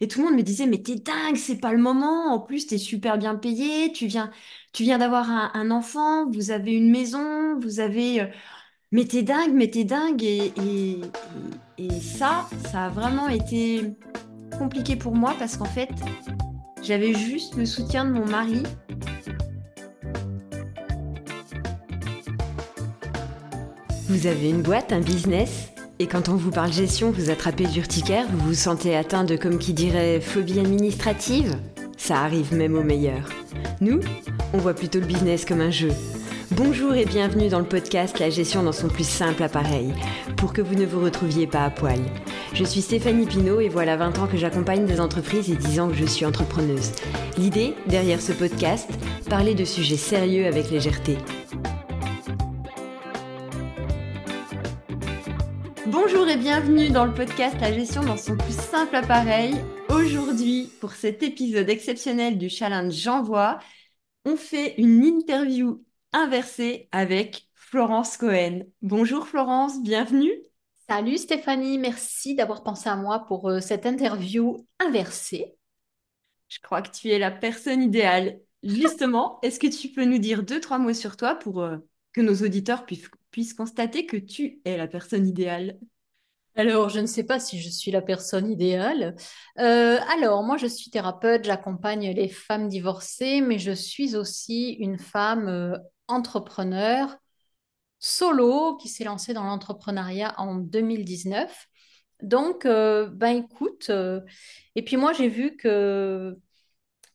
Et tout le monde me disait, mais t'es dingue, c'est pas le moment. En plus, t'es super bien payé. Tu viens, tu viens d'avoir un, enfant. Vous avez une maison. Vous avez. euh, mais t'es dingue, mais t'es dingue. Et, et, et ça, ça a vraiment été compliqué pour moi parce qu'en fait, j'avais juste le soutien de mon mari. Vous avez une boîte, un business? Et quand on vous parle gestion, vous attrapez d'urticaire, vous vous sentez atteint de, comme qui dirait, phobie administrative? Ça arrive même aux meilleurs. Nous, on voit plutôt le business comme un jeu. Bonjour et bienvenue dans le podcast La gestion dans son plus simple appareil, pour que vous ne vous retrouviez pas à poil. Je suis Stéphanie Pinault et voilà 20 ans que j'accompagne des entreprises et 10 ans que je suis entrepreneuse. L'idée, derrière ce podcast, parler de sujets sérieux avec légèreté. Bonjour et bienvenue dans le podcast La gestion dans son plus simple appareil. Aujourd'hui, pour cet épisode exceptionnel du challenge J'envoie, on fait une interview inversée avec Florence Cohen. Bonjour Florence, bienvenue. Salut Stéphanie, merci d'avoir pensé à moi pour euh, cette interview inversée. Je crois que tu es la personne idéale. Justement, est-ce que tu peux nous dire deux, trois mots sur toi pour euh, que nos auditeurs puissent, puissent constater que tu es la personne idéale? Alors, je ne sais pas si je suis la personne idéale. Euh, alors, moi, je suis thérapeute, j'accompagne les femmes divorcées, mais je suis aussi une femme euh, entrepreneur solo qui s'est lancée dans l'entrepreneuriat en 2019. Donc, euh, ben écoute, et puis moi, j'ai vu que,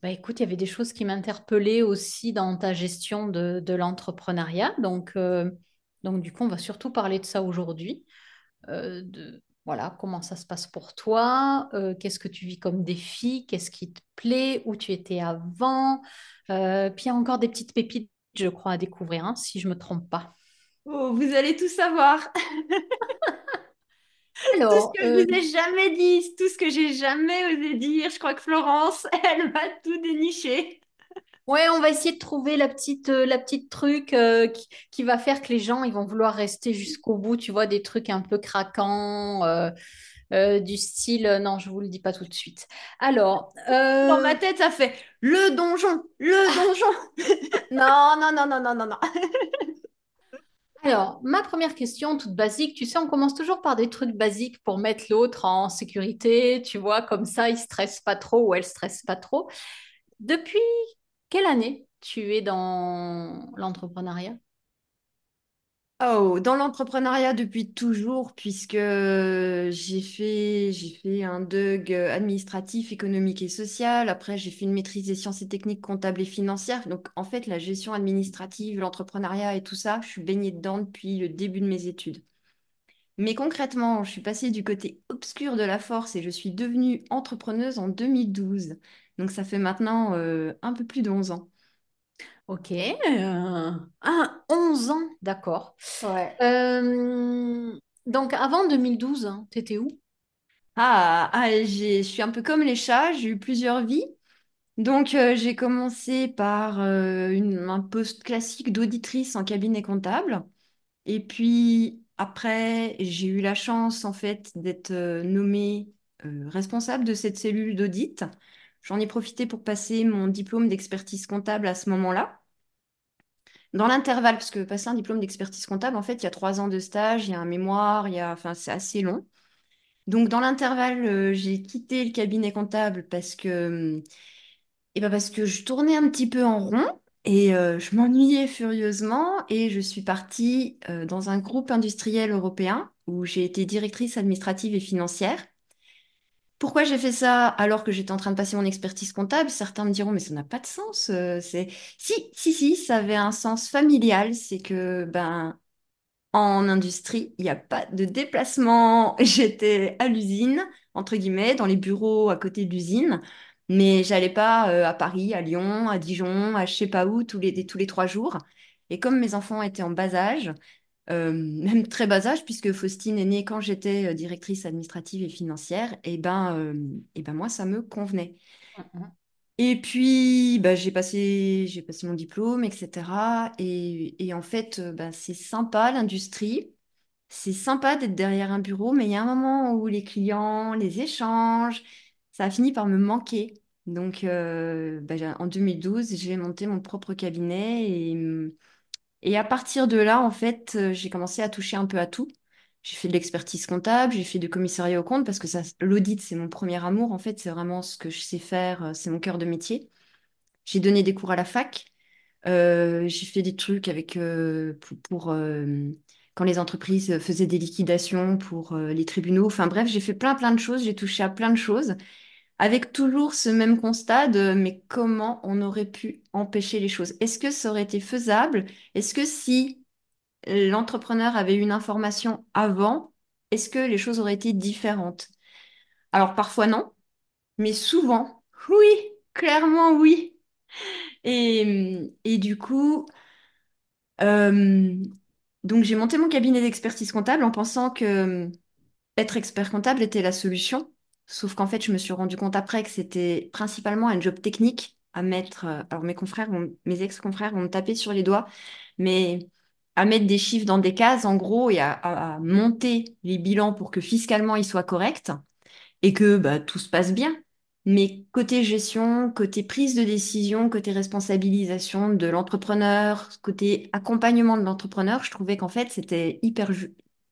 ben écoute, il y avait des choses qui m'interpellaient aussi dans ta gestion de, de l'entrepreneuriat. Donc, donc, du coup, on va surtout parler de ça aujourd'hui. Euh, de voilà, comment ça se passe pour toi, euh, qu'est-ce que tu vis comme défi, qu'est-ce qui te plaît, où tu étais avant. Euh, puis il y a encore des petites pépites, je crois, à découvrir, hein, si je me trompe pas. Oh, vous allez tout savoir. Tout ce que je vous ai jamais dit, tout ce que j'ai jamais osé dire, je crois que Florence, elle va tout dénicher. Ouais, on va essayer de trouver la petite, euh, la petite truc euh, qui, qui va faire que les gens, ils vont vouloir rester jusqu'au bout, tu vois, des trucs un peu craquants, euh, du style, non, je vous le dis pas tout de suite. Alors, Dans ma tête, ça fait le donjon, le donjon. Non, non, non, non, non, non, non. Alors, ma première question, toute basique, tu sais, on commence toujours par des trucs basiques pour mettre l'autre en sécurité, tu vois, comme ça, il stresse pas trop ou elle stresse pas trop. Depuis quelle année tu es dans l'entrepreneuriat? Oh, dans l'entrepreneuriat depuis toujours, puisque j'ai fait, j'ai fait un DUG administratif, économique et social. Après, j'ai fait une maîtrise des sciences et techniques comptables et financières. Donc, en fait, la gestion administrative, l'entrepreneuriat et tout ça, je suis baignée dedans depuis le début de mes études. Mais concrètement, je suis passée du côté obscur de la force et je suis devenue entrepreneuse en 2012. Donc, ça fait maintenant euh, un peu plus de 11 ans. Ok, euh, ah, 11 ans, d'accord. Ouais. Euh, donc, avant 2012, hein, t'étais où? Ah, ah, je suis un peu comme les chats, j'ai eu plusieurs vies. Donc, euh, j'ai commencé par euh, une- un poste classique d'auditrice en cabinet comptable. Et puis, après, j'ai eu la chance, en fait, d'être euh, nommée euh, responsable de cette cellule d'audit. J'en ai profité pour passer mon diplôme d'expertise comptable à ce moment-là. Dans l'intervalle, parce que passer un diplôme d'expertise comptable, en fait, il y a trois ans de stage, il y a un mémoire, il y a, enfin, c'est assez long. Donc, dans l'intervalle, euh, j'ai quitté le cabinet comptable parce que et ben parce que je tournais un petit peu en rond et euh, je m'ennuyais furieusement et je suis partie euh, dans un groupe industriel européen où j'ai été directrice administrative et financière. Pourquoi j'ai fait ça alors que j'étais en train de passer mon expertise comptable? Certains me diront, mais ça n'a pas de sens. euh, c'est... Si, si, si, ça avait un sens familial. C'est que ben, en industrie, il n'y a pas de déplacement. J'étais à l'usine, entre guillemets, dans les bureaux à côté de l'usine, mais j'allais pas euh, à Paris, à Lyon, à Dijon, à je sais pas où, tous les, tous les trois jours. Et comme mes enfants étaient en bas âge, euh, même très bas âge, puisque Faustine est née quand j'étais euh, directrice administrative et financière, et ben, euh, et ben moi, ça me convenait. Mhm. Et puis, bah, j'ai passé, j'ai passé mon diplôme, etc. Et, et en fait, bah, c'est sympa l'industrie. C'est sympa d'être derrière un bureau, mais il y a un moment où les clients, les échanges, ça a fini par me manquer. Donc, euh, bah, en 2012, j'ai monté mon propre cabinet et, et à partir de là, en fait, euh, j'ai commencé à toucher un peu à tout. J'ai fait de l'expertise comptable, j'ai fait du commissariat au compte parce que l'audit, c'est mon premier amour. En fait, c'est vraiment ce que je sais faire, euh, c'est mon cœur de métier. J'ai donné des cours à la fac. Euh, j'ai fait des trucs avec pour, quand les entreprises faisaient des liquidations pour les tribunaux. Enfin bref, j'ai fait plein plein de choses. J'ai touché à plein de choses avec toujours ce même constat de mais comment on aurait pu empêcher les choses? Est-ce que ça aurait été faisable? Est-ce que si l'entrepreneur avait eu une information avant, est-ce que les choses auraient été différentes? Alors parfois non, mais souvent oui, clairement oui. Et, du coup, euh, donc j'ai monté mon cabinet d'expertise comptable en pensant que euh, être expert comptable était la solution. Sauf qu'en fait, je me suis rendu compte après que c'était principalement un job technique à mettre. euh, alors mes confrères, mes ex-confrères vont me taper sur les doigts, mais à mettre des chiffres dans des cases en gros et à, monter les bilans pour que fiscalement ils soient corrects et que bah, tout se passe bien. Mais côté gestion, côté prise de décision, côté responsabilisation de l'entrepreneur, côté accompagnement de l'entrepreneur, je trouvais qu'en fait, c'était hyper,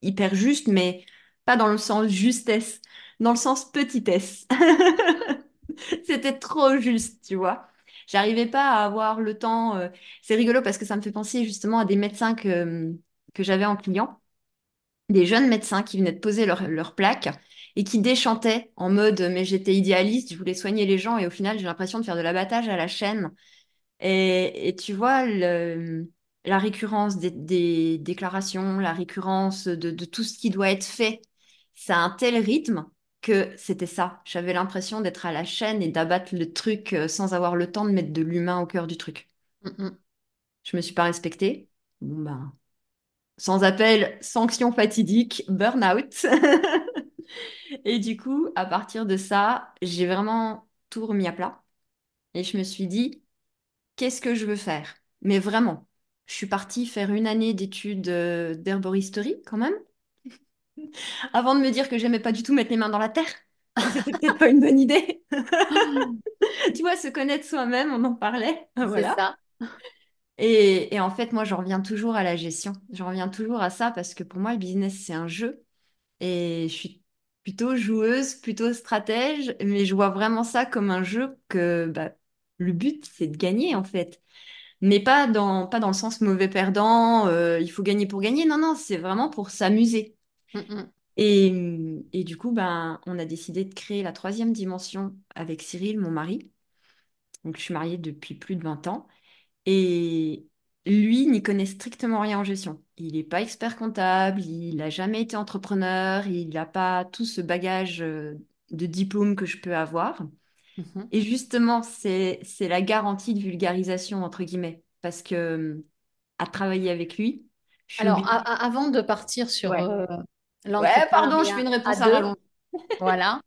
hyper juste, mais pas dans le sens justesse, dans le sens petitesse. C'était trop juste, tu vois. J'arrivais pas à avoir le temps. euh, C'est rigolo parce que ça me fait penser justement à des médecins que, que j'avais en client des jeunes médecins qui venaient de poser leur, leur plaque et qui déchantaient en mode mais j'étais idéaliste, je voulais soigner les gens et au final j'ai l'impression de faire de l'abattage à la chaîne. Et, et tu vois la récurrence des, des déclarations, la récurrence de, de tout ce qui doit être fait, ça a un tel rythme que c'était ça. J'avais l'impression d'être à la chaîne et d'abattre le truc euh, sans avoir le temps de mettre de l'humain au cœur du truc. Mm, mm. Je me suis pas respectée. Bon ben, sans appel, sanction fatidique, burn-out. Et du coup, à partir de ça, j'ai vraiment tout remis à plat. Et je me suis dit, qu'est-ce que je veux faire? Mais vraiment, je suis partie faire une année d'études euh, d'herboristerie quand même, avant de me dire que j'aimais pas du tout mettre les mains dans la terre. C'était peut-être pas une bonne idée. Tu vois, se connaître soi-même, on en parlait. C'est ça. Et, et en fait, moi, j'en reviens toujours à la gestion. J'en reviens toujours à ça parce que pour moi, le business, c'est un jeu. Et je suis plutôt joueuse, plutôt stratège, mais je vois vraiment ça comme un jeu que bah, le but, c'est de gagner en fait. Mais pas dans, pas dans le sens mauvais perdant, euh, il faut gagner pour gagner. Non, non, c'est vraiment pour s'amuser. Mm, mm. Et, et du coup, ben, on a décidé de créer la troisième dimension avec Cyril, mon mari. Donc, je suis mariée depuis plus de 20 ans. Et lui n'y connaît strictement rien en gestion. Il n'est pas expert comptable, il n'a jamais été entrepreneur, il n'a pas tout ce bagage euh, de diplôme que je peux avoir. Mhm. Et justement, c'est, la garantie de vulgarisation, entre guillemets, parce que à travailler avec lui, Alors, avant de partir sur Ouais. euh, Ouais, pardon, je fais une à réponse à rallonge. voilà.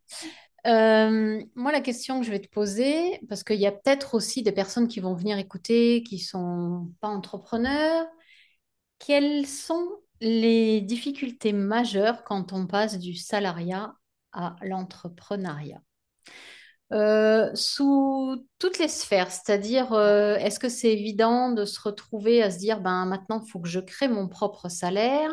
Euh, moi, la question que je vais te poser, parce qu'il y a peut-être aussi des personnes qui vont venir écouter, qui sont pas entrepreneurs, quelles sont les difficultés majeures quand on passe du salariat à l'entrepreneuriat? Euh, sous toutes les sphères, c'est-à-dire, euh, est-ce que c'est évident de se retrouver à se dire, ben maintenant, il faut que je crée mon propre salaire?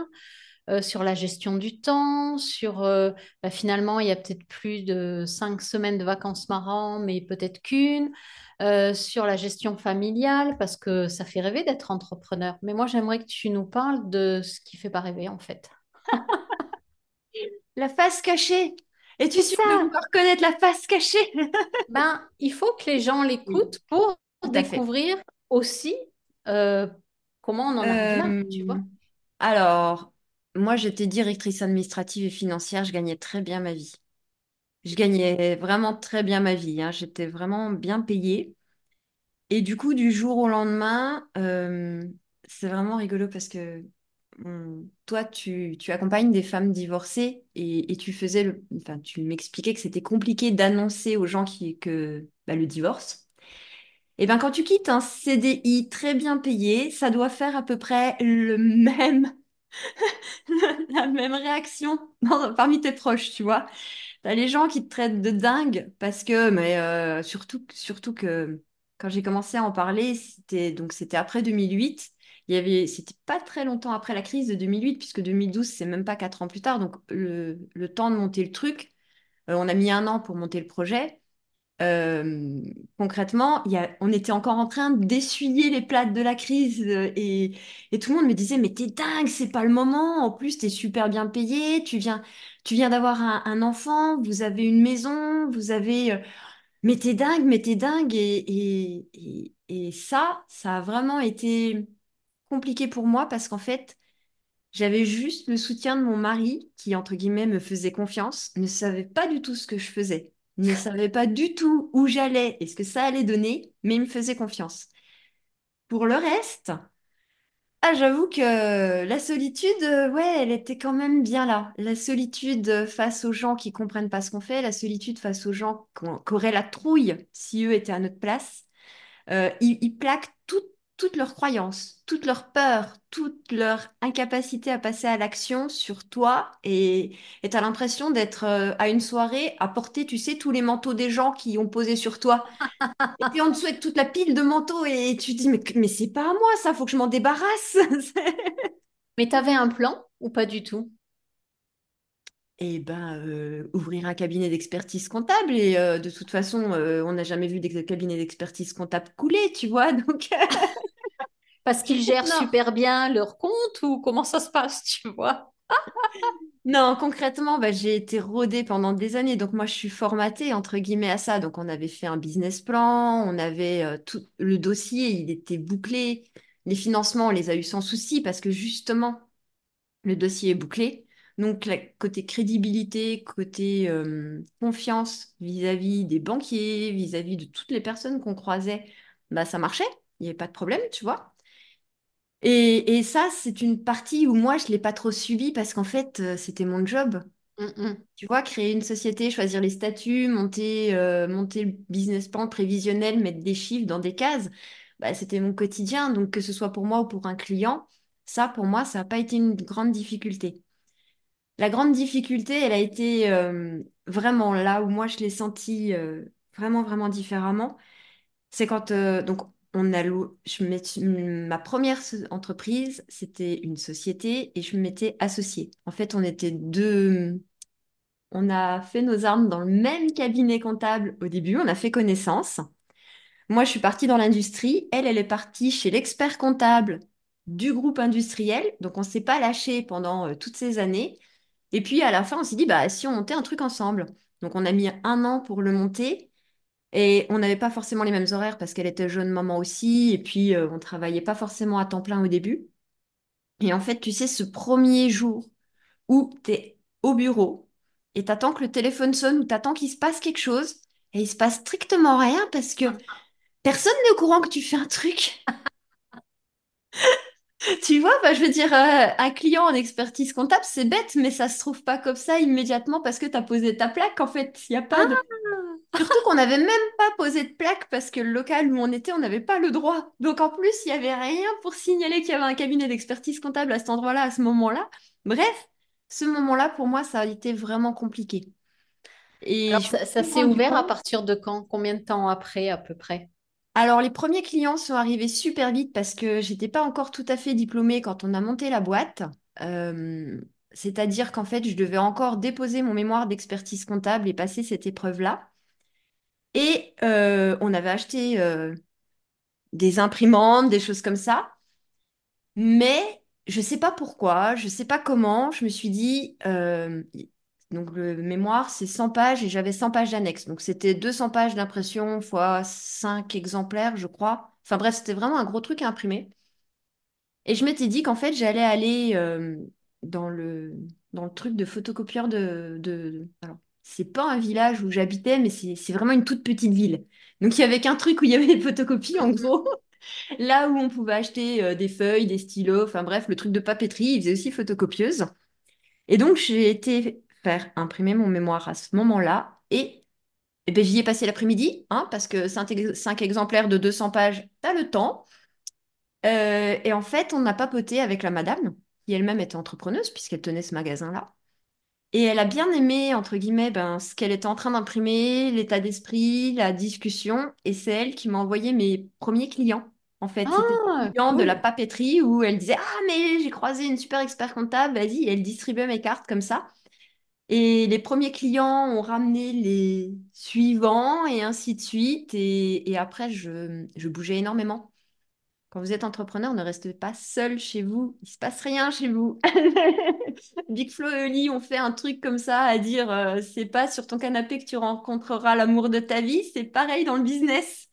Euh, sur la gestion du temps, sur euh, bah, finalement, il y a peut-être plus de cinq semaines de vacances par an, mais peut-être qu'une, euh, sur la gestion familiale, parce que ça fait rêver d'être entrepreneur. Mais moi, j'aimerais que tu nous parles de ce qui fait pas rêver, en fait. La face cachée. Es-tu C'est sûre de ça. vouloir connaître la face cachée? Ben, il faut que les gens l'écoutent pour à fait. découvrir aussi comment on en arrive là, tu vois. alors, moi, j'étais directrice administrative et financière, je gagnais très bien ma vie. Je gagnais vraiment très bien ma vie, hein. J'étais vraiment bien payée. Et du coup, du jour au lendemain, euh, c'est vraiment rigolo parce que toi, tu, accompagnes des femmes divorcées et, tu faisais le, enfin, tu m'expliquais que c'était compliqué d'annoncer aux gens que bah, le divorce. Et bien, quand tu quittes un CDI très bien payé, ça doit faire à peu près le même, la même réaction parmi tes proches, tu vois. T'as les gens qui te traitent de dingue parce que, mais euh, surtout, surtout que quand j'ai commencé à en parler, c'était donc c'était après 2008. Il y avait, c'était pas très longtemps après la crise de 2008, puisque 2012, c'est même pas quatre ans plus tard. Donc le, le temps de monter le truc, euh, on a mis un an pour monter le projet. Concrètement, y a, on était encore en train d'essuyer les plates de la crise et, et tout le monde me disait, mais t'es dingue, c'est pas le moment. En plus, t'es super bien payé, tu viens, tu viens d'avoir un, enfant, vous avez une maison, vous avez, mais t'es dingue, mais t'es dingue. Et, et, et ça, ça a vraiment été compliqué pour moi parce qu'en fait, j'avais juste le soutien de mon mari qui, entre guillemets, me faisait confiance, ne savait pas du tout ce que je faisais, ne savait pas du tout où j'allais et ce que ça allait donner, mais il me faisait confiance. Pour le reste, ah, j'avoue que la solitude, euh, ouais, elle était quand même bien là. La solitude face aux gens qui comprennent pas ce qu'on fait, la solitude face aux gens qui auraient la trouille si eux étaient à notre place. Euh, ils, ils toutes leurs croyances, toutes leurs peurs, toute leur incapacité à passer à l'action sur toi et tu as l'impression d'être euh, à une soirée à porter, tu sais, tous les manteaux des gens qui ont posé sur toi. Et puis en dessous avec toute la pile de manteaux et tu te dis, mais, mais c'est pas à moi ça, faut que je m'en débarrasse. Mais t'avais un plan ou pas du tout? Et ben, euh, ouvrir un cabinet d'expertise comptable et euh, de toute façon, euh, on n'a jamais vu des cabinets d'expertise comptable couler, tu vois, donc... Parce qu'ils gèrent Non. super bien leur compte ou comment ça se passe, tu vois? Non, concrètement, bah, j'ai été rodée pendant des années. Donc, moi, je suis formatée, entre guillemets, à ça. Donc, on avait fait un business plan, on avait euh, tout le dossier, il était bouclé. Les financements, on les a eu sans souci parce que justement, le dossier est bouclé. Donc, la- côté crédibilité, côté euh, confiance vis-à-vis des banquiers, vis-à-vis de toutes les personnes qu'on croisait, bah, ça marchait. Il n'y avait pas de problème, tu vois. Et, et ça, c'est une partie où moi, je ne l'ai pas trop subi parce qu'en fait, euh, c'était mon job. Mm, mm. Tu vois, créer une société, choisir les statuts, monter, euh, monter le business plan prévisionnel, mettre des chiffres dans des cases, bah, c'était mon quotidien. Donc, que ce soit pour moi ou pour un client, ça, pour moi, ça n'a pas été une grande difficulté. La grande difficulté, elle a été euh, vraiment là où moi, je l'ai senti euh, vraiment, vraiment différemment. C'est quand, euh, donc, on a lou- je ma première entreprise, c'était une société et je m'étais associée. En fait, on était deux. On a fait nos armes dans le même cabinet comptable au début, on a fait connaissance. Moi, je suis partie dans l'industrie, elle, elle est partie chez l'expert comptable du groupe industriel. Donc, on ne s'est pas lâché pendant euh, toutes ces années. Et puis, à la fin, on s'est dit, bah, si on montait un truc ensemble. Donc, on a mis un an pour le monter. Et on n'avait pas forcément les mêmes horaires parce qu'elle était jeune maman aussi. Et puis, euh, on travaillait pas forcément à temps plein au début. Et en fait, tu sais, ce premier jour où tu es au bureau et t'attends que le téléphone sonne ou t'attends qu'il se passe quelque chose et il se passe strictement rien parce que personne n'est au courant que tu fais un truc. Tu vois, bah, je veux dire, euh, un client en expertise comptable, c'est bête, mais ça se trouve pas comme ça immédiatement parce que tu as posé ta plaque. En fait, il n'y a pas de... Surtout qu'on n'avait même pas posé de plaque parce que le local où on était, on n'avait pas le droit. Donc en plus, il n'y avait rien pour signaler qu'il y avait un cabinet d'expertise comptable à cet endroit-là, à ce moment-là. Bref, ce moment-là, pour moi, ça a été vraiment compliqué. Et Alors, ça, s'est ouvert à partir de quand? Combien de temps après, à peu près? Alors, les premiers clients sont arrivés super vite parce que j'étais pas encore tout à fait diplômée quand on a monté la boîte. Euh, c'est-à-dire qu'en fait, je devais encore déposer mon mémoire d'expertise comptable et passer cette épreuve-là. Et euh, on avait acheté euh, des imprimantes, des choses comme ça. Mais je sais pas pourquoi, je sais pas comment, je me suis dit, donc le mémoire, c'est 100 pages et j'avais 100 pages d'annexe. Donc c'était 200 pages d'impression fois 5 exemplaires, je crois. Enfin bref, c'était vraiment un gros truc à imprimer. Et je m'étais dit qu'en fait, j'allais aller euh, dans le, dans le truc de photocopieur de, de... Alors, c'est pas un village où j'habitais, mais c'est vraiment une toute petite ville. Donc il y avait qu'un truc où il y avait des photocopies, en gros. Là où on pouvait acheter euh, des feuilles, des stylos, enfin bref, le truc de papeterie, il faisait aussi photocopieuse. Et donc, j'ai été faire imprimer mon mémoire à ce moment-là. Et, eh ben, j'y ai passé l'après-midi, hein, parce que 5 exemplaires de 200 pages, t'as le temps. Euh, et en fait, on a papoté avec la madame, qui elle-même était entrepreneuse, puisqu'elle tenait ce magasin-là. Et elle a bien aimé, entre guillemets, ben, ce qu'elle était en train d'imprimer, l'état d'esprit, la discussion. Et c'est elle qui m'a envoyé mes premiers clients. En fait, c'était des Ah, clients de la papeterie où elle disait, Ah, mais j'ai croisé une super expert comptable, vas-y. Et elle distribuait mes cartes comme ça. Et les premiers clients ont ramené les suivants et ainsi de suite. Et, après, je, bougeais énormément. Quand vous êtes entrepreneur, ne restez pas seul chez vous. Il se passe rien chez vous. Big Flo et Oli ont fait un truc comme ça à dire euh, c'est pas sur ton canapé que tu rencontreras l'amour de ta vie. C'est pareil dans le business.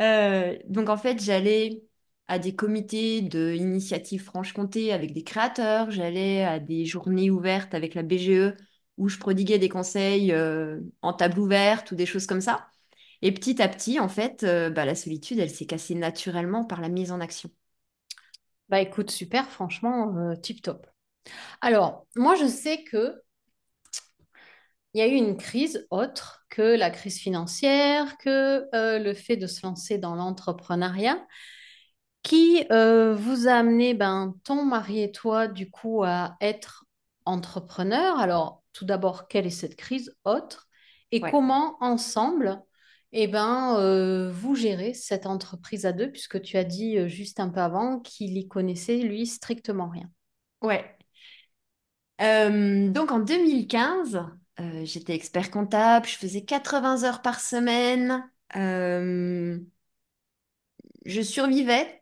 Euh, donc en fait, j'allais à des comités de Franche-Comté avec des créateurs. J'allais à des journées ouvertes avec la BGE où je prodiguais des conseils euh, en table ouverte ou des choses comme ça. Et petit à petit, en fait, euh, bah, la solitude, elle s'est cassée naturellement par la mise en action. Bah écoute, super, franchement, euh, tip top. Alors, moi, je sais que il y a eu une crise autre que la crise financière, que le fait de se lancer dans l'entrepreneuriat, qui vous a amené, ben, ton mari et toi, du coup, à être entrepreneur. Alors, tout d'abord, quelle est cette crise autre et Ouais. comment, ensemble, eh ben, euh, vous gérez cette entreprise à deux, puisque tu as dit euh, juste un peu avant qu'il y connaissait, lui, strictement rien. Ouais. Euh, donc en 2015, euh, j'étais expert comptable, je faisais 80 heures par semaine, je survivais.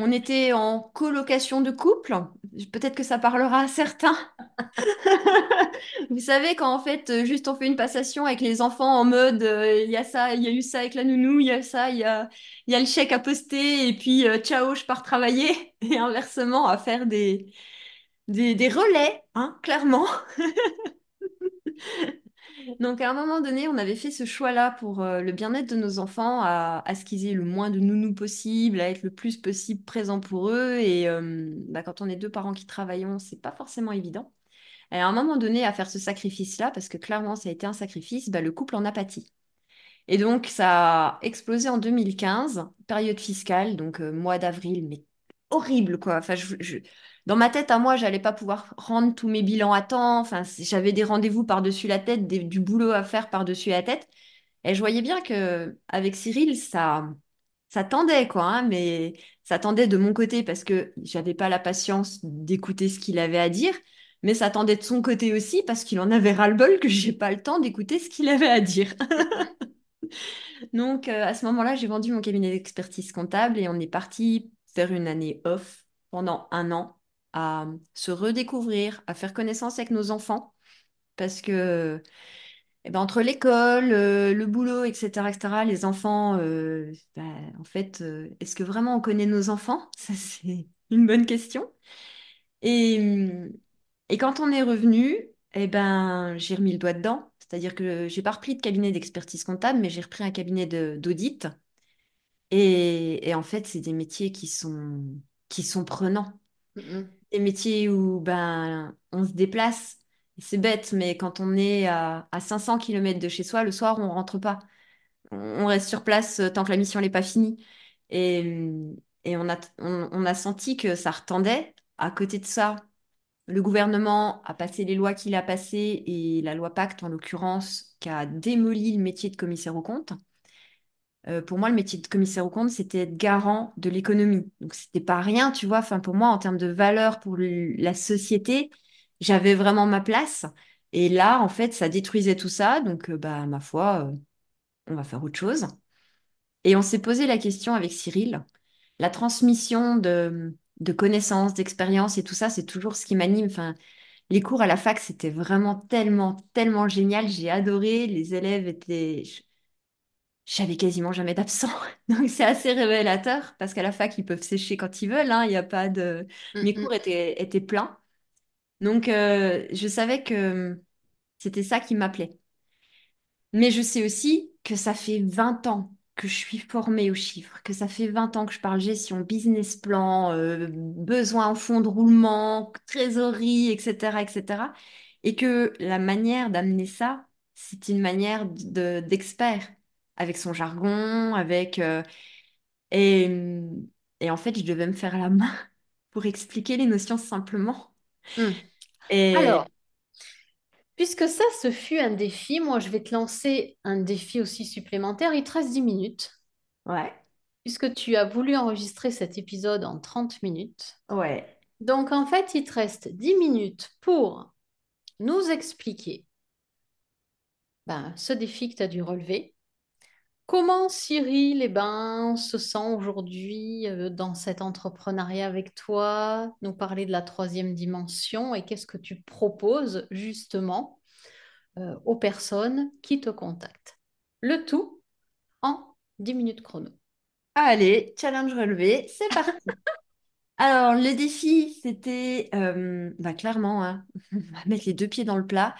On était en colocation de couple. Peut-être que ça parlera à certains. Vous savez, quand en fait, euh, juste on fait une passation avec les enfants en mode, euh, il y a ça, il y a eu ça avec la nounou, il y a ça, il y a, le chèque à poster, et puis euh, ciao, je pars travailler. Et inversement, à faire des relais, hein, clairement. Donc à un moment donné, on avait fait ce choix-là pour euh, le bien-être de nos enfants, à, à ce qu'ils aient le moins de nounous possible, à être le plus possible présent pour eux. Et bah, quand on est deux parents qui travaillons, c'est pas forcément évident. Et à un moment donné, à faire ce sacrifice-là, parce que clairement ça a été un sacrifice, bah, le couple en a pâti. Et donc, ça a explosé en 2015, période fiscale, donc euh, mois d'avril, mais horrible, quoi. Enfin, je- Dans ma tête, à moi, j'allais pas pouvoir rendre tous mes bilans à temps. Enfin, j'avais des rendez-vous par-dessus la tête, du boulot à faire par-dessus la tête. Et je voyais bien que avec Cyril, ça, ça tendait, quoi. hein, mais ça tendait de mon côté parce que j'avais pas la patience d'écouter ce qu'il avait à dire. Mais ça tendait de son côté aussi parce qu'il en avait ras-le-bol que j'ai pas le temps d'écouter ce qu'il avait à dire. Donc, euh, à ce moment-là, j'ai vendu mon cabinet d'expertise comptable et on est parti faire une année off pendant un an à se redécouvrir, à faire connaissance avec nos enfants. Parce que, eh ben, entre l'école, euh, le boulot, etc., etc., les enfants, euh, ben, en fait, euh, est-ce que vraiment on connaît nos enfants? Ça, c'est une bonne question. Et, et quand on est revenu, eh ben, j'ai remis le doigt dedans. C'est-à-dire que j'ai pas repris de cabinet d'expertise comptable, mais j'ai repris un cabinet d'audit. Et, et en fait, c'est des métiers qui sont, qui sont prenants. Mhm. Des métiers où ben, on se déplace. C'est bête, mais quand on est à, à 500 km de chez soi, le soir, on rentre pas. On reste sur place euh, tant que la mission n'est pas finie. Et, on a senti que ça retendait. À côté de ça, le gouvernement a passé les lois qu'il a passées et la loi Pacte, en l'occurrence, qui a démoli le métier de commissaire aux comptes. Euh, pour moi, le métier de commissaire aux comptes, c'était être garant de l'économie. Donc, c'était pas rien, tu vois. Enfin, pour moi, en termes de valeur pour la société, j'avais vraiment ma place. Et là, en fait, ça détruisait tout ça. Donc, euh, bah, ma foi, euh, on va faire autre chose. Et on s'est posé la question avec Cyril. La transmission de, de connaissances, d'expériences et tout ça, c'est toujours ce qui m'anime. Enfin, les cours à la fac, c'était vraiment tellement, tellement génial. J'ai adoré. Les élèves étaient, j'avais quasiment jamais d'absent. Donc c'est assez révélateur parce qu'à la fac, ils peuvent sécher quand ils veulent. hein, Il y a pas de... Mes Mhm. cours étaient, étaient pleins. Donc euh, je savais que c'était ça qui m'appelait. Mais je sais aussi que ça fait 20 ans que je suis formée aux chiffres, que ça fait 20 ans que je parle gestion, business plan, euh, besoin en fonds de roulement, trésorerie, etc., etc. Et que la manière d'amener ça, c'est une manière de, d'expert, avec son jargon, avec... euh, et, et en fait, je devais me faire la main pour expliquer les notions simplement. Et Alors, Puisque ça, ce fut un défi, moi, je vais te lancer un défi aussi supplémentaire. Il te reste 10 minutes. Ouais, Puisque tu as voulu enregistrer cet épisode en 30 minutes. ouais. Donc, en fait, il te reste 10 minutes pour nous expliquer ben, ce défi que tu as dû relever. Comment Cyril eh ben, se sent aujourd'hui euh, dans cet entrepreneuriat avec toi, nous parler de la troisième dimension et qu'est-ce que tu proposes justement euh, aux personnes qui te contactent? Le tout en 10 minutes chrono. Allez, challenge relevé, c'est parti. Alors, le défi, c'était euh, bah, clairement, hein, mettre les deux pieds dans le plat.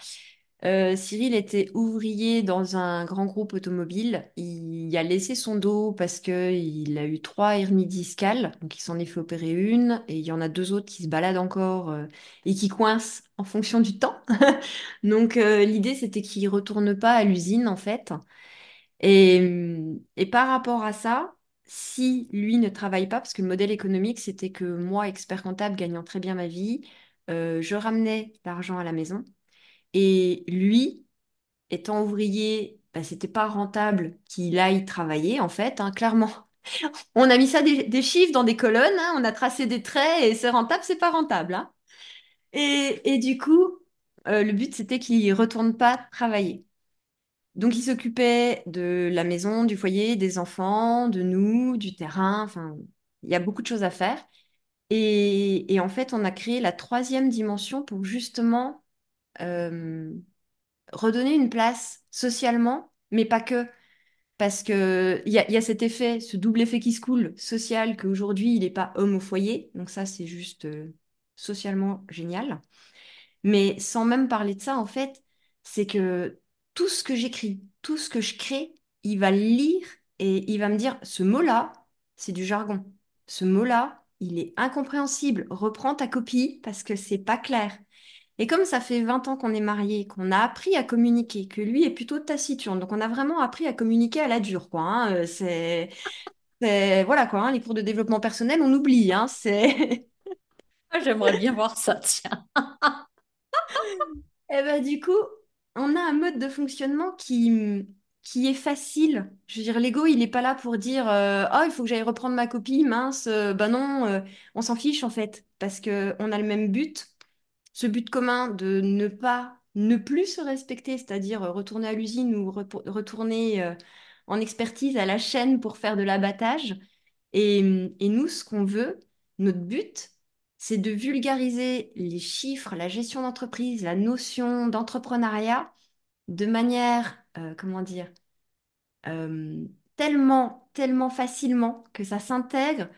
Euh, Cyril était ouvrier dans un grand groupe automobile. Il a laissé son dos parce qu'il a eu trois hernies discales. Donc, il s'en est fait opérer une. Et il y en a deux autres qui se baladent encore euh, et qui coincent en fonction du temps. Donc, euh, l'idée, c'était qu'il retourne pas à l'usine, en fait. Et, et par rapport à ça, si lui ne travaille pas, parce que le modèle économique, c'était que moi, expert comptable, gagnant très bien ma vie, je ramenais l'argent à la maison. Et lui, étant ouvrier, bah, c'était pas rentable qu'il aille travailler, en fait, hein, clairement. On a mis ça des, des chiffres dans des colonnes, hein, on a tracé des traits et c'est rentable, c'est pas rentable. hein. Et, et du coup, euh, le but, c'était qu'il retourne pas travailler. Donc, il s'occupait de la maison, du foyer, des enfants, de nous, du terrain. Enfin, il y a beaucoup de choses à faire. Et, et en fait, on a créé la troisième dimension pour justement euh, redonner une place socialement, mais pas que. Parce que il y a, y a cet effet, ce double effet qui se coule social, qu'aujourd'hui, il n'est pas homme au foyer. Donc ça, c'est juste euh, socialement génial. Mais sans même parler de ça, en fait, c'est que tout ce que j'écris, tout ce que je crée, il va lire et il va me dire, ce mot-là, c'est du jargon. Ce mot-là, il est incompréhensible. Reprends ta copie parce que c'est pas clair. Et comme ça fait 20 ans qu'on est mariés, qu'on a appris à communiquer, que lui est plutôt taciturne, donc on a vraiment appris à communiquer à la dure, quoi. hein. Euh, C'est, c'est- voilà quoi. hein, les cours de développement personnel, on oublie. Hein, c'est Ah, J'aimerais bien voir ça, tiens. Et ben, du coup, on a un mode de fonctionnement qui, qui est facile. Je veux dire, l'ego, il n'est pas là pour dire euh, Oh, il faut que j'aille reprendre ma copie, mince. bah non, euh, on s'en fiche en fait, parce qu'on a le même but, ce but commun de ne pas, ne plus se respecter, c'est-à-dire euh, retourner à l'usine ou retourner euh, en expertise à la chaîne pour faire de l'abattage. Et, et nous, ce qu'on veut, notre but, c'est de vulgariser les chiffres, la gestion d'entreprise, la notion d'entrepreneuriat de manière, euh, comment dire, tellement, tellement facilement que ça s'intègre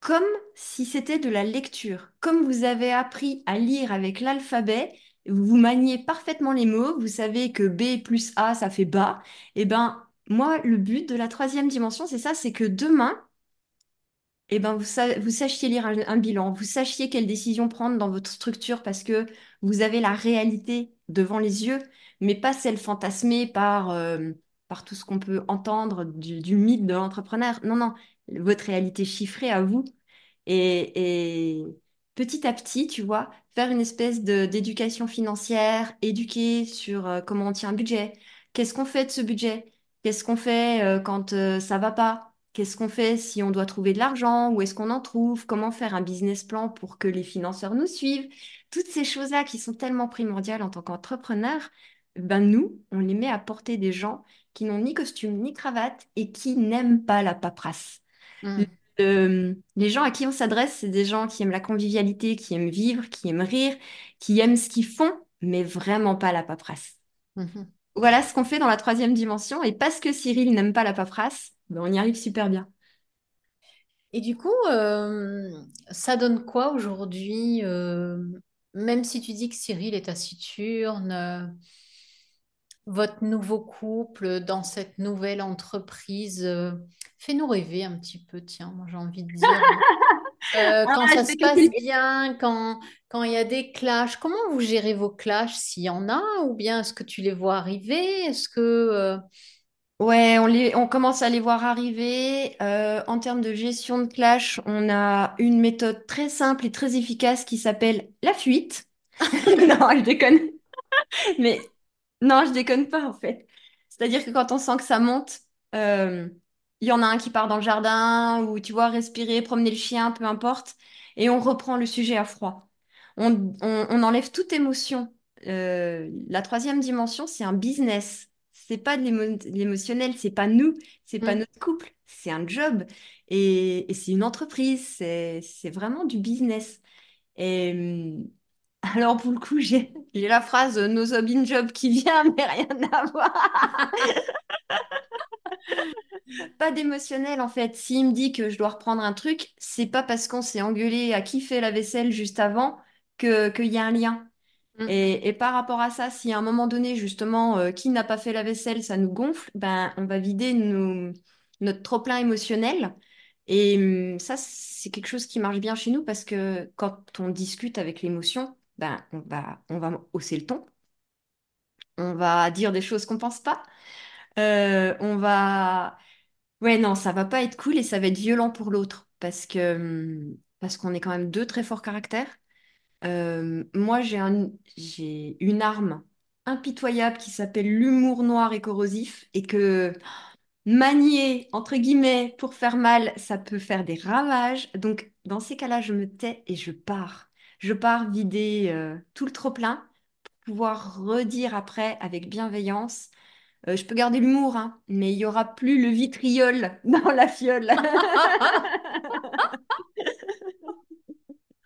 comme si c'était de la lecture. Comme vous avez appris à lire avec l'alphabet, vous maniez parfaitement les mots, vous savez que B plus A, ça fait bas. Et ben, moi, le but de la troisième dimension, c'est ça, c'est que demain, eh ben, vous, sa- vous sachiez lire un, bilan, vous sachiez quelles décisions prendre dans votre structure parce que vous avez la réalité devant les yeux, mais pas celle fantasmée par, euh, par tout ce qu'on peut entendre du mythe de l'entrepreneur. Non, non, votre réalité chiffrée à vous. Et, et petit à petit, tu vois, faire une espèce d'éducation financière, éduquer sur euh, comment on tient un budget, qu'est-ce qu'on fait de ce budget, qu'est-ce qu'on fait euh, quand euh, ça va pas? Qu'est-ce qu'on fait si on doit trouver de l'argent? Où est-ce qu'on en trouve? Comment faire un business plan pour que les financeurs nous suivent? Toutes ces choses-là qui sont tellement primordiales en tant qu'entrepreneur, ben nous, on les met à portée des gens qui n'ont ni costume ni cravate et qui n'aiment pas la paperasse. Hmm, Le- les gens à qui on s'adresse, c'est des gens qui aiment la convivialité, qui aiment vivre, qui aiment rire, qui aiment ce qu'ils font, mais vraiment pas la paperasse. mhm. Voilà ce qu'on fait dans la troisième dimension. Et parce que Cyril n'aime pas la paperasse, ben on y arrive super bien. Et du coup, euh, ça donne quoi aujourd'hui, euh, même si tu dis que Cyril est taciturne, euh, votre nouveau couple dans cette nouvelle entreprise, euh, fais-nous rêver un petit peu, tiens, moi j'ai envie de dire. Euh, Ah, quand ça se passe bien, quand, quand il y a des clashs, comment vous gérez vos clashs s'il y en a, ou bien est-ce que tu les vois arriver? Est-ce que... euh, Ouais, on les, on commence à les voir arriver. Euh, en termes de gestion de clash, on a une méthode très simple et très efficace qui s'appelle la fuite. Non, je déconne. Mais non, je déconne pas en fait. C'est-à-dire que quand on sent que ça monte, euh, il y en a un qui part dans le jardin ou tu vois, respirer, promener le chien, peu importe, et on reprend le sujet à froid. On, on- on enlève toute émotion. Euh, la troisième dimension, c'est un business. C'est pas de l'émo- de l'émotionnel, c'est pas nous, c'est pas Mm. notre couple, c'est un job et, et c'est une entreprise, c'est vraiment du business. Et, alors, pour le coup, j'ai la phrase No job in job qui vient, mais rien à voir. Pas d'émotionnel, en fait. S'il me dit que je dois reprendre un truc, c'est pas parce qu'on s'est engueulé à qui fait la vaisselle juste avant que qu'il y a un lien. Mm. Et, et par rapport à ça, si à un moment donné, justement, euh, qui n'a pas fait la vaisselle, ça nous gonfle, ben, on va vider nos- notre trop-plein émotionnel. Et hum, ça, c'est quelque chose qui marche bien chez nous parce que quand on discute avec l'émotion, ben, on va, hausser le ton. on va dire des choses qu'on pense pas. Euh, on va... Ouais, non, ça va pas être cool et ça va être violent pour l'autre parce que hum, parce qu'on est quand même deux très forts caractères. Euh, moi, j'ai un, j'ai une arme impitoyable qui s'appelle l'humour noir et corrosif et que manier, entre guillemets, pour faire mal, ça peut faire des ravages. Donc, dans ces cas-là, je me tais et je pars. Je pars vider euh, tout le trop-plein pour pouvoir redire après avec bienveillance euh, je peux garder l'humour, hein, mais il y aura plus le vitriol dans la fiole.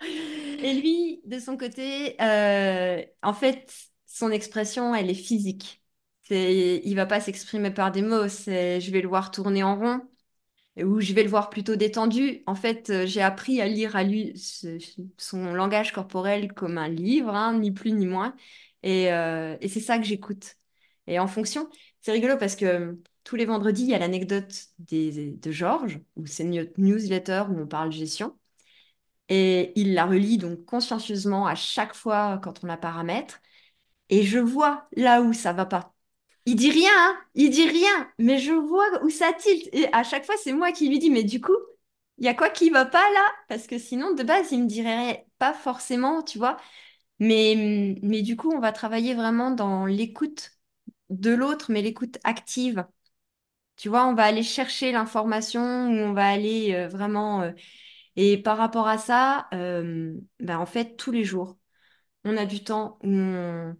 Et lui, de son côté, euh, en fait, son expression, elle est physique. C'est, il va pas s'exprimer par des mots. C'est, je vais le voir tourner en rond ou je vais le voir plutôt détendu. En fait, euh, j'ai appris à lire à lui son langage corporel comme un livre, hein, ni plus ni moins. Et, euh, et c'est ça que j'écoute. Et en fonction, c'est rigolo parce que euh, tous les vendredis, il y a l'anecdote de Georges, où c'est une newsletter où on parle gestion. Et il la relit donc consciencieusement à chaque fois quand on la paramètre. Et je vois là où ça va pas. Il dit rien, hein, il dit rien, mais je vois où ça tilte. Et à chaque fois, c'est moi qui lui dis, mais du coup, il y a quoi qui va pas là? Parce que sinon, de base, il me dirait pas forcément, tu vois. Mais, du coup, on va travailler vraiment dans l'écoute de l'autre, mais l'écoute active. Tu vois, on va aller chercher l'information, on va aller euh, vraiment... euh, Et par rapport à ça, euh, ben, en fait, tous les jours, on a du temps où on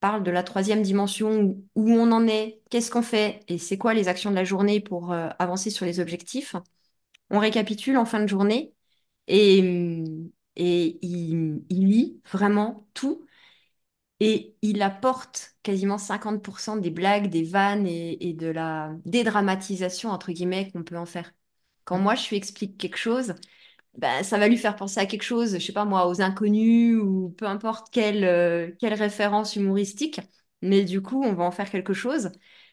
parle de la troisième dimension, où, on en est, qu'est-ce qu'on fait et c'est quoi les actions de la journée pour euh, avancer sur les objectifs. On récapitule en fin de journée et, et il, il lit vraiment tout et il apporte quasiment 50% des blagues, des vannes et, et de la dédramatisation, entre guillemets, qu'on peut en faire. Quand moi, je lui explique quelque chose, ben, ça va lui faire penser à quelque chose, je sais pas moi, aux inconnus ou peu importe quelle, euh, quelle référence humoristique. Mais du coup, on va en faire quelque chose.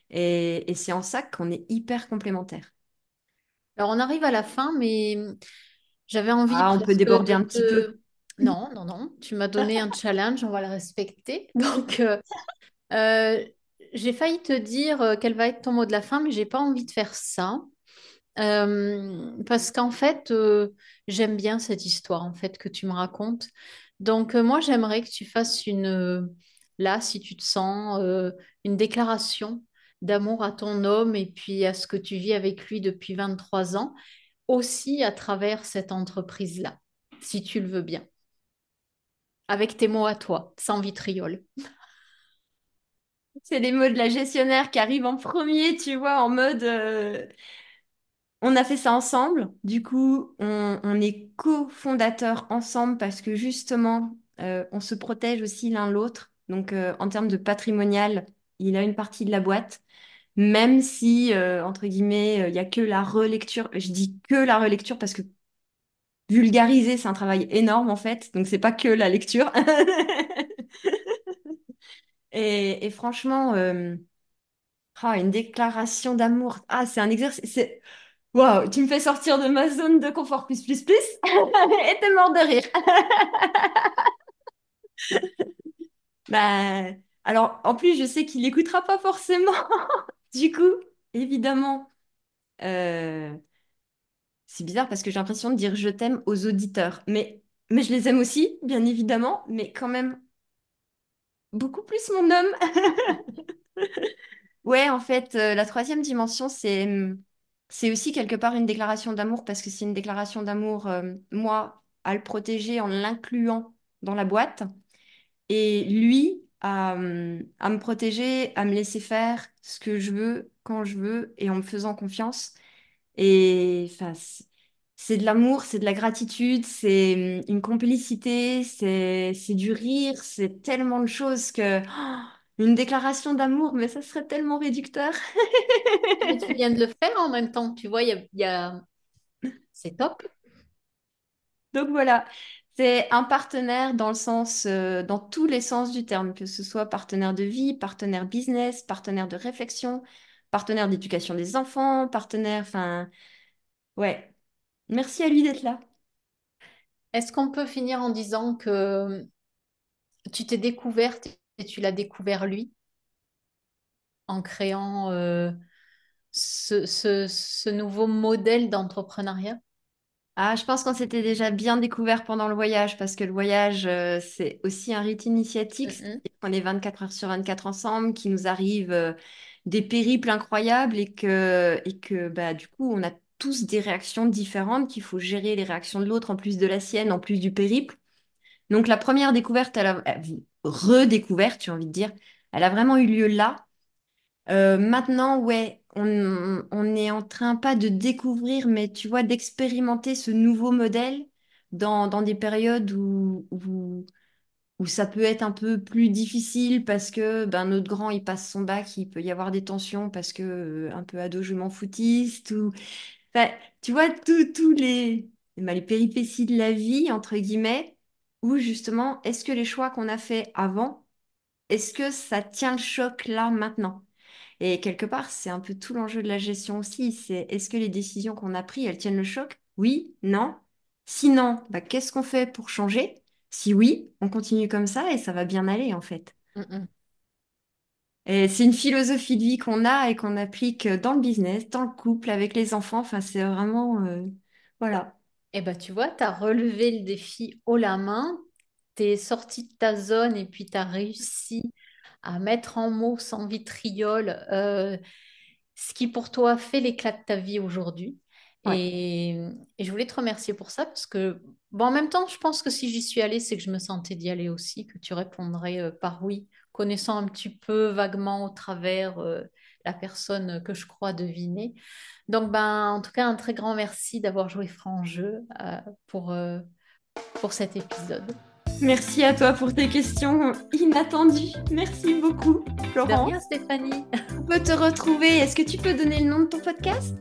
Et, et c'est en ça qu'on est hyper complémentaires. Alors, on arrive à la fin, mais j'avais envie Ah, on peut déborder de un petit peu. Non, non, non. Tu m'as donné un challenge, on va le respecter. Donc, euh, euh, j'ai failli te dire quel va être ton mot de la fin, mais j'ai pas envie de faire ça. Euh, parce qu'en fait, euh, j'aime bien cette histoire en fait que tu me racontes. Donc euh, moi, j'aimerais que tu fasses une, là, si tu te sens, une déclaration d'amour à ton homme et puis à ce que tu vis avec lui depuis 23 ans, aussi à travers cette entreprise-là, si tu le veux bien, avec tes mots à toi, sans vitriol. C'est les mots de la gestionnaire qui arrivent en premier, tu vois, en mode on a fait ça ensemble. Du coup, on, est cofondateurs ensemble parce que justement, euh, on se protège aussi l'un l'autre. Donc, euh, en termes de patrimonial, il a une partie de la boîte. Même si, euh, entre guillemets, il y a que la relecture. Je dis que la relecture parce que vulgariser, c'est un travail énorme en fait. Donc, c'est pas que la lecture. Et, franchement, ah, une déclaration d'amour. Ah, c'est un exercice. Waouh, tu me fais sortir de ma zone de confort plus plus plus. Et t'es mort de rire. Bah, alors, en plus, je sais qu'il n'écoutera pas forcément. Du coup, évidemment, euh, c'est bizarre parce que j'ai l'impression de dire je t'aime aux auditeurs. Mais, mais je les aime aussi, bien évidemment. Mais quand même, Beaucoup plus mon homme. Ouais, en fait, euh, la troisième dimension, c'est hum, c'est aussi quelque part une déclaration d'amour parce que c'est une déclaration d'amour, euh, moi, à le protéger en l'incluant dans la boîte et lui à, hum, à me protéger, à me laisser faire ce que je veux, quand je veux et en me faisant confiance. Et c'est de l'amour, c'est de la gratitude, c'est hum, une complicité, c'est c'est du rire, c'est tellement de choses que oh, une déclaration d'amour, mais ça serait tellement réducteur. Mais tu viens de le faire en même temps, tu vois, il y a, il y a- c'est top. Donc voilà, c'est un partenaire dans le sens, euh, dans tous les sens du terme, que ce soit partenaire de vie, partenaire business, partenaire de réflexion, partenaire d'éducation des enfants, partenaire, enfin, ouais. Merci à lui d'être là. Est-ce qu'on peut finir en disant que tu t'es découverte et tu l'as découvert lui en créant euh, ce, ce- ce nouveau modèle d'entrepreneuriat? Ah, je pense qu'on s'était déjà bien découvert pendant le voyage, parce que le voyage, euh, c'est aussi un rite initiatique. Qu'on est 24 heures sur 24 ensemble, qu'il nous arrive euh, des périples incroyables et que, et que bah, du coup, on a tous des réactions différentes, qu'il faut gérer les réactions de l'autre en plus de la sienne, en plus du périple. Donc la première découverte, elle a, euh, redécouverte, j'ai envie de dire, elle a vraiment eu lieu là. Euh, maintenant, ouais, on, on est en train pas de découvrir, mais tu vois, d'expérimenter ce nouveau modèle dans, dans des périodes où, où, où ça peut être un peu plus difficile parce que ben, notre grand, il passe son bac, il peut y avoir des tensions parce que euh, un peu ado, je m'en foutiste, ou... Tu vois, tous les, ben, les péripéties de la vie, entre guillemets, où justement, est-ce que les choix qu'on a faits avant, est-ce que ça tient le choc là maintenant? Et quelque part, c'est un peu tout l'enjeu de la gestion aussi. C'est est-ce que les décisions qu'on a prises, elles tiennent le choc? Oui, non. Sinon, bah, qu'est-ce qu'on fait pour changer? Si oui, on continue comme ça et ça va bien aller en fait. Mhm. Et c'est une philosophie de vie qu'on a et qu'on applique dans le business, dans le couple, avec les enfants. Enfin, c'est vraiment... euh, voilà. Eh ben, tu vois, tu as relevé le défi haut la main, tu es sorti de ta zone et puis tu as réussi à mettre en mots sans vitriol euh, ce qui pour toi fait l'éclat de ta vie aujourd'hui. Ouais. Et, et je voulais te remercier pour ça parce que, bon, en même temps, je pense que si j'y suis allée, c'est que je me sentais d'y aller aussi, que tu répondrais euh, par oui, connaissant un petit peu vaguement au travers euh, la personne que je crois deviner. Donc, ben, en tout cas, un très grand merci d'avoir joué franc jeu euh, pour, euh, pour cet épisode. Merci à toi pour tes questions inattendues. Merci beaucoup, De Florence. rien, Stéphanie. On peut te retrouver. Est-ce que tu peux donner le nom de ton podcast?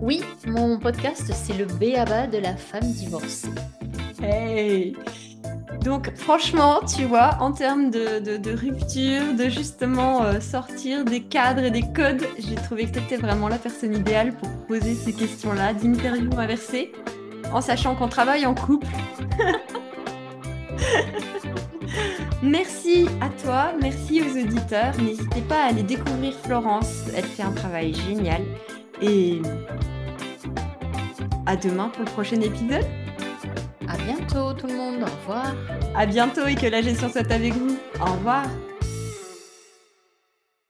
Oui, mon podcast, c'est le B.A.B.A. de la femme divorcée. Hey! Donc franchement, tu vois, en termes de, rupture, de justement euh, sortir des cadres et des codes, j'ai trouvé que tu étais vraiment la personne idéale pour poser ces questions-là d'interview inversée, en sachant qu'on travaille en couple. Merci à toi, merci aux auditeurs. N'hésitez pas à aller découvrir Florence, elle fait un travail génial. Et à demain pour le prochain épisode. À bientôt, tout le monde. Au revoir. À bientôt et que la gestion soit avec vous. Au revoir.